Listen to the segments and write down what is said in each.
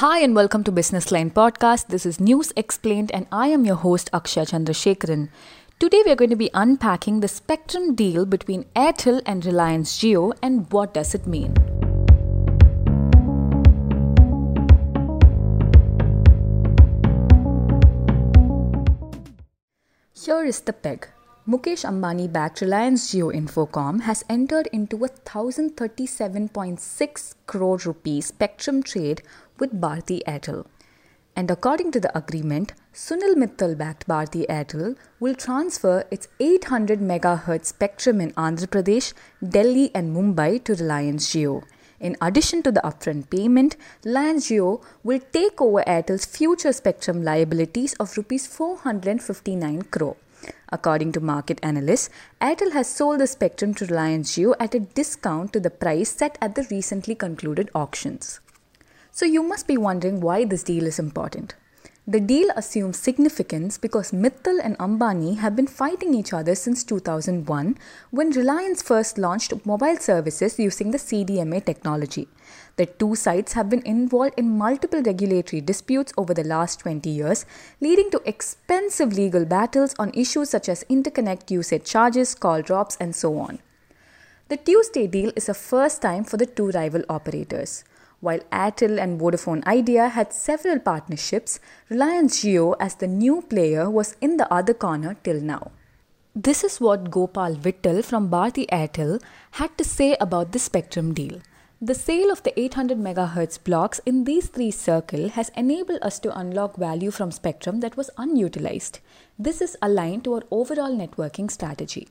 Hi and welcome to Business Line Podcast. This is News Explained and I am your host Akshay Chandrasekharan. Today we are going to be unpacking the spectrum deal between Airtel and Reliance Jio and what does it mean. Here is the peg. Mukesh Ambani backed Reliance Jio Infocomm has entered into a 1037.6 crore rupees spectrum trade with Bharti Airtel. And according to the agreement, Sunil Mittal backed Bharti Airtel will transfer its 800 MHz spectrum in Andhra Pradesh, Delhi, and Mumbai to Reliance Jio. In addition to the upfront payment, Reliance Jio will take over Airtel's future spectrum liabilities of rupees 459 crore. According to market analysts, Airtel has sold the spectrum to Reliance Jio at a discount to the price set at the recently concluded auctions. So you must be wondering why this deal is important. The deal assumes significance because Mittal and Ambani have been fighting each other since 2001 when Reliance first launched mobile services using the CDMA technology. The two sides have been involved in multiple regulatory disputes over the last 20 years, leading to expensive legal battles on issues such as interconnect usage charges, call drops, and so on. The Tuesday deal is a first time for the two rival operators. While Airtel and Vodafone Idea had several partnerships, Reliance Jio as the new player was in the other corner till now. This is what Gopal Vittal from Bharti Airtel had to say about the spectrum deal. The sale of the 800 MHz blocks in these three circles has enabled us to unlock value from spectrum that was unutilized. This is aligned to our overall networking strategy.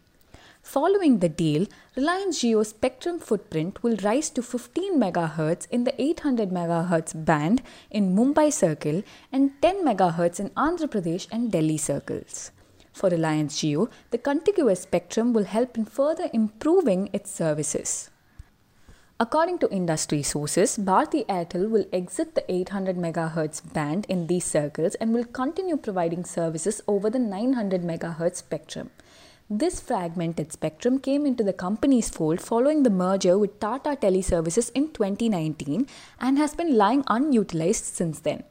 Following the deal, Reliance Jio's spectrum footprint will rise to 15 MHz in the 800 MHz band in Mumbai Circle and 10 MHz in Andhra Pradesh and Delhi circles. For Reliance Jio, the contiguous spectrum will help in further improving its services. According to industry sources, Bharti Airtel will exit the 800 MHz band in these circles and will continue providing services over the 900 MHz spectrum. This fragmented spectrum came into the company's fold following the merger with Tata Teleservices in 2019 and has been lying unutilized since then.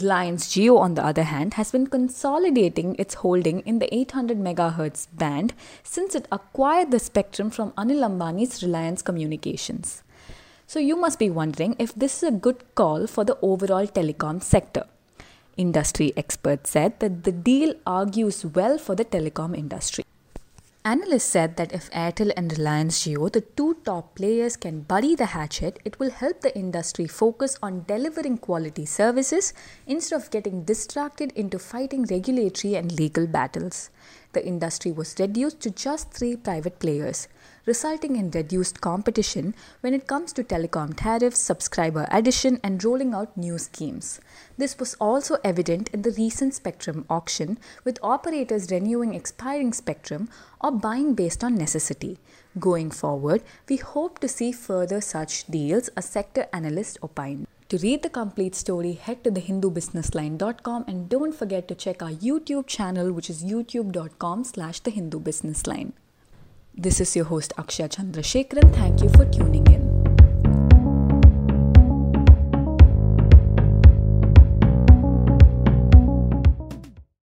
Reliance Jio, on the other hand, has been consolidating its holding in the 800 MHz band since it acquired the spectrum from Anil Ambani's Reliance Communications. So, you must be wondering if this is a good call for the overall telecom sector. Industry experts said that the deal argues well for the telecom industry. Analysts said that if Airtel and Reliance Jio, the two top players, can bury the hatchet, it will help the industry focus on delivering quality services instead of getting distracted into fighting regulatory and legal battles. The industry was reduced to just three private players, resulting in reduced competition when it comes to telecom tariffs, subscriber addition, and rolling out new schemes. This was also evident in the recent spectrum auction, with operators renewing expiring spectrum or buying based on necessity. Going forward, we hope to see further such deals, a sector analyst opined. To read the complete story, head to thehindubusinessline.com and don't forget to check our YouTube channel, which is youtube.com slash thehindubusinessline. This is your host Akshay Chandrasekharan. Thank you for tuning in.